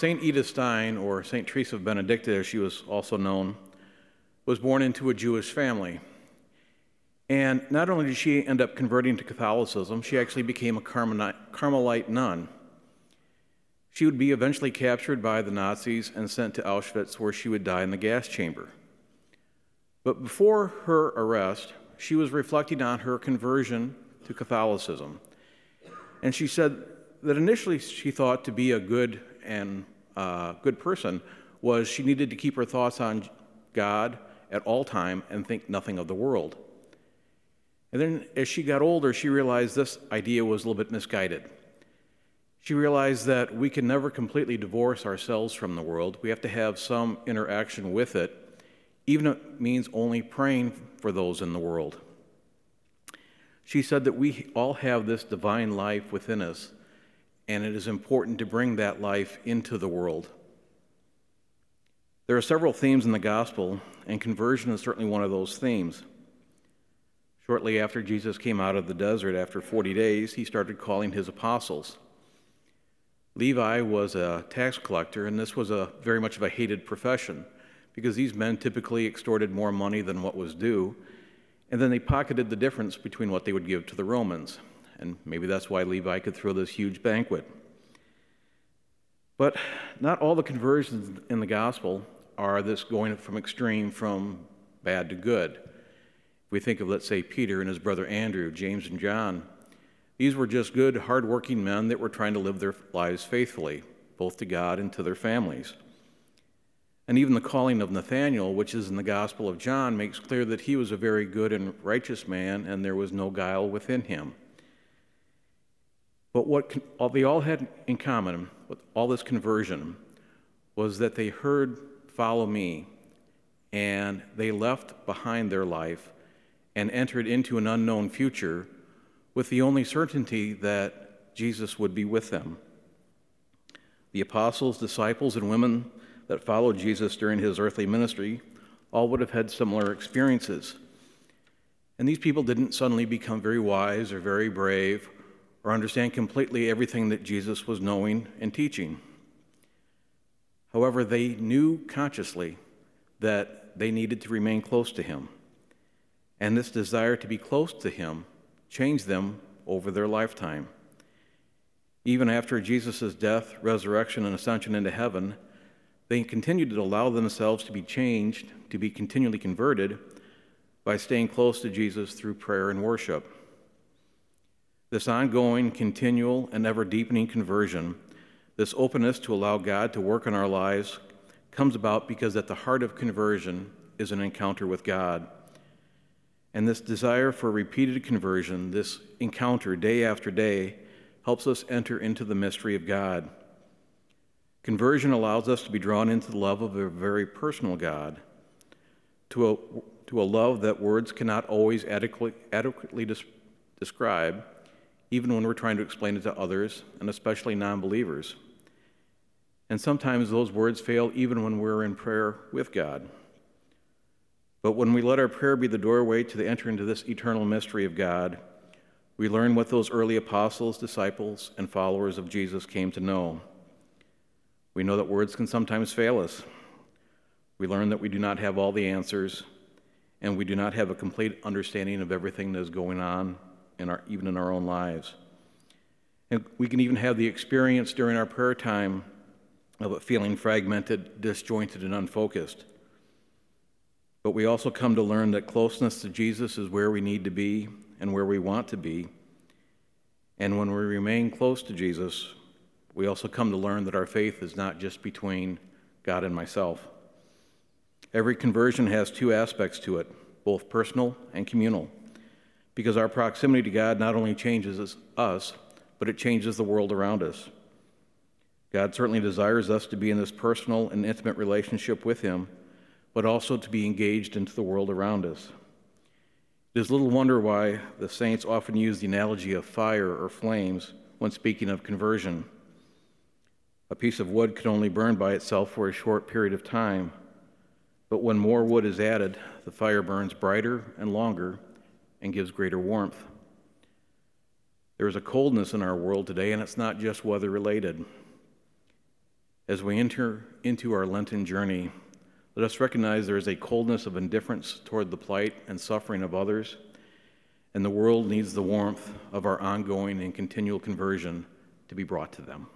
St. Edith Stein, or St. Teresa of Benedicta as she was also known, was born into a Jewish family. And not only did she end up converting to Catholicism, she actually became a Carmelite nun. She would be eventually captured by the Nazis and sent to Auschwitz, where she would die in the gas chamber. But before her arrest, she was reflecting on her conversion to Catholicism. And she said that initially she thought to be a good and uh, good person was she needed to keep her thoughts on God at all time and think nothing of the world. And then as she got older, she realized this idea was a little bit misguided. She realized that we can never completely divorce ourselves from the world. We have to have some interaction with it, even if it means only praying for those in the world. She said that we all have this divine life within us, and it is important to bring that life into the world. There are several themes in the gospel, and conversion is certainly one of those themes. Shortly after Jesus came out of the desert after 40 days, he started calling his apostles. Levi was a tax collector, and this was a very much of a hated profession because these men typically extorted more money than what was due, and then they pocketed the difference between what they would give to the Romans. And maybe that's why Levi could throw this huge banquet. But not all the conversions in the gospel are this going from extreme from bad to good. If we think of, let's say, Peter and his brother Andrew, James and John, these were just good, hardworking men that were trying to live their lives faithfully, both to God and to their families. And even the calling of Nathanael, which is in the Gospel of John, makes clear that he was a very good and righteous man and there was no guile within him. But what they all had in common with all this conversion was that they heard, Follow me, and they left behind their life and entered into an unknown future with the only certainty that Jesus would be with them. The apostles, disciples, and women that followed Jesus during his earthly ministry all would have had similar experiences. And these people didn't suddenly become very wise or very brave or understand completely everything that Jesus was knowing and teaching. However, they knew consciously that they needed to remain close to him. And this desire to be close to him changed them over their lifetime. Even after Jesus' death, resurrection, and ascension into heaven, they continued to allow themselves to be changed, to be continually converted by staying close to Jesus through prayer and worship. This ongoing, continual, and ever deepening conversion, this openness to allow God to work in our lives, comes about because at the heart of conversion is an encounter with God. And this desire for repeated conversion, this encounter day after day, helps us enter into the mystery of God. Conversion allows us to be drawn into the love of a very personal God, to a, to a love that words cannot always adequately, adequately des- describe, even when we're trying to explain it to others, and especially non believers. And sometimes those words fail even when we're in prayer with God. But when we let our prayer be the doorway to the enter into this eternal mystery of God, we learn what those early apostles, disciples, and followers of Jesus came to know. We know that words can sometimes fail us. We learn that we do not have all the answers, and we do not have a complete understanding of everything that is going on, in our, even in our own lives. And we can even have the experience during our prayer time of it feeling fragmented, disjointed, and unfocused. But we also come to learn that closeness to Jesus is where we need to be and where we want to be. And when we remain close to Jesus, we also come to learn that our faith is not just between God and myself. Every conversion has two aspects to it, both personal and communal, because our proximity to God not only changes us, but it changes the world around us. God certainly desires us to be in this personal and intimate relationship with Him but also to be engaged into the world around us. It is little wonder why the saints often use the analogy of fire or flames when speaking of conversion. A piece of wood can only burn by itself for a short period of time, but when more wood is added, the fire burns brighter and longer and gives greater warmth. There is a coldness in our world today, and it's not just weather related. As we enter into our Lenten journey, let us recognize there is a coldness of indifference toward the plight and suffering of others, and the world needs the warmth of our ongoing and continual conversion to be brought to them.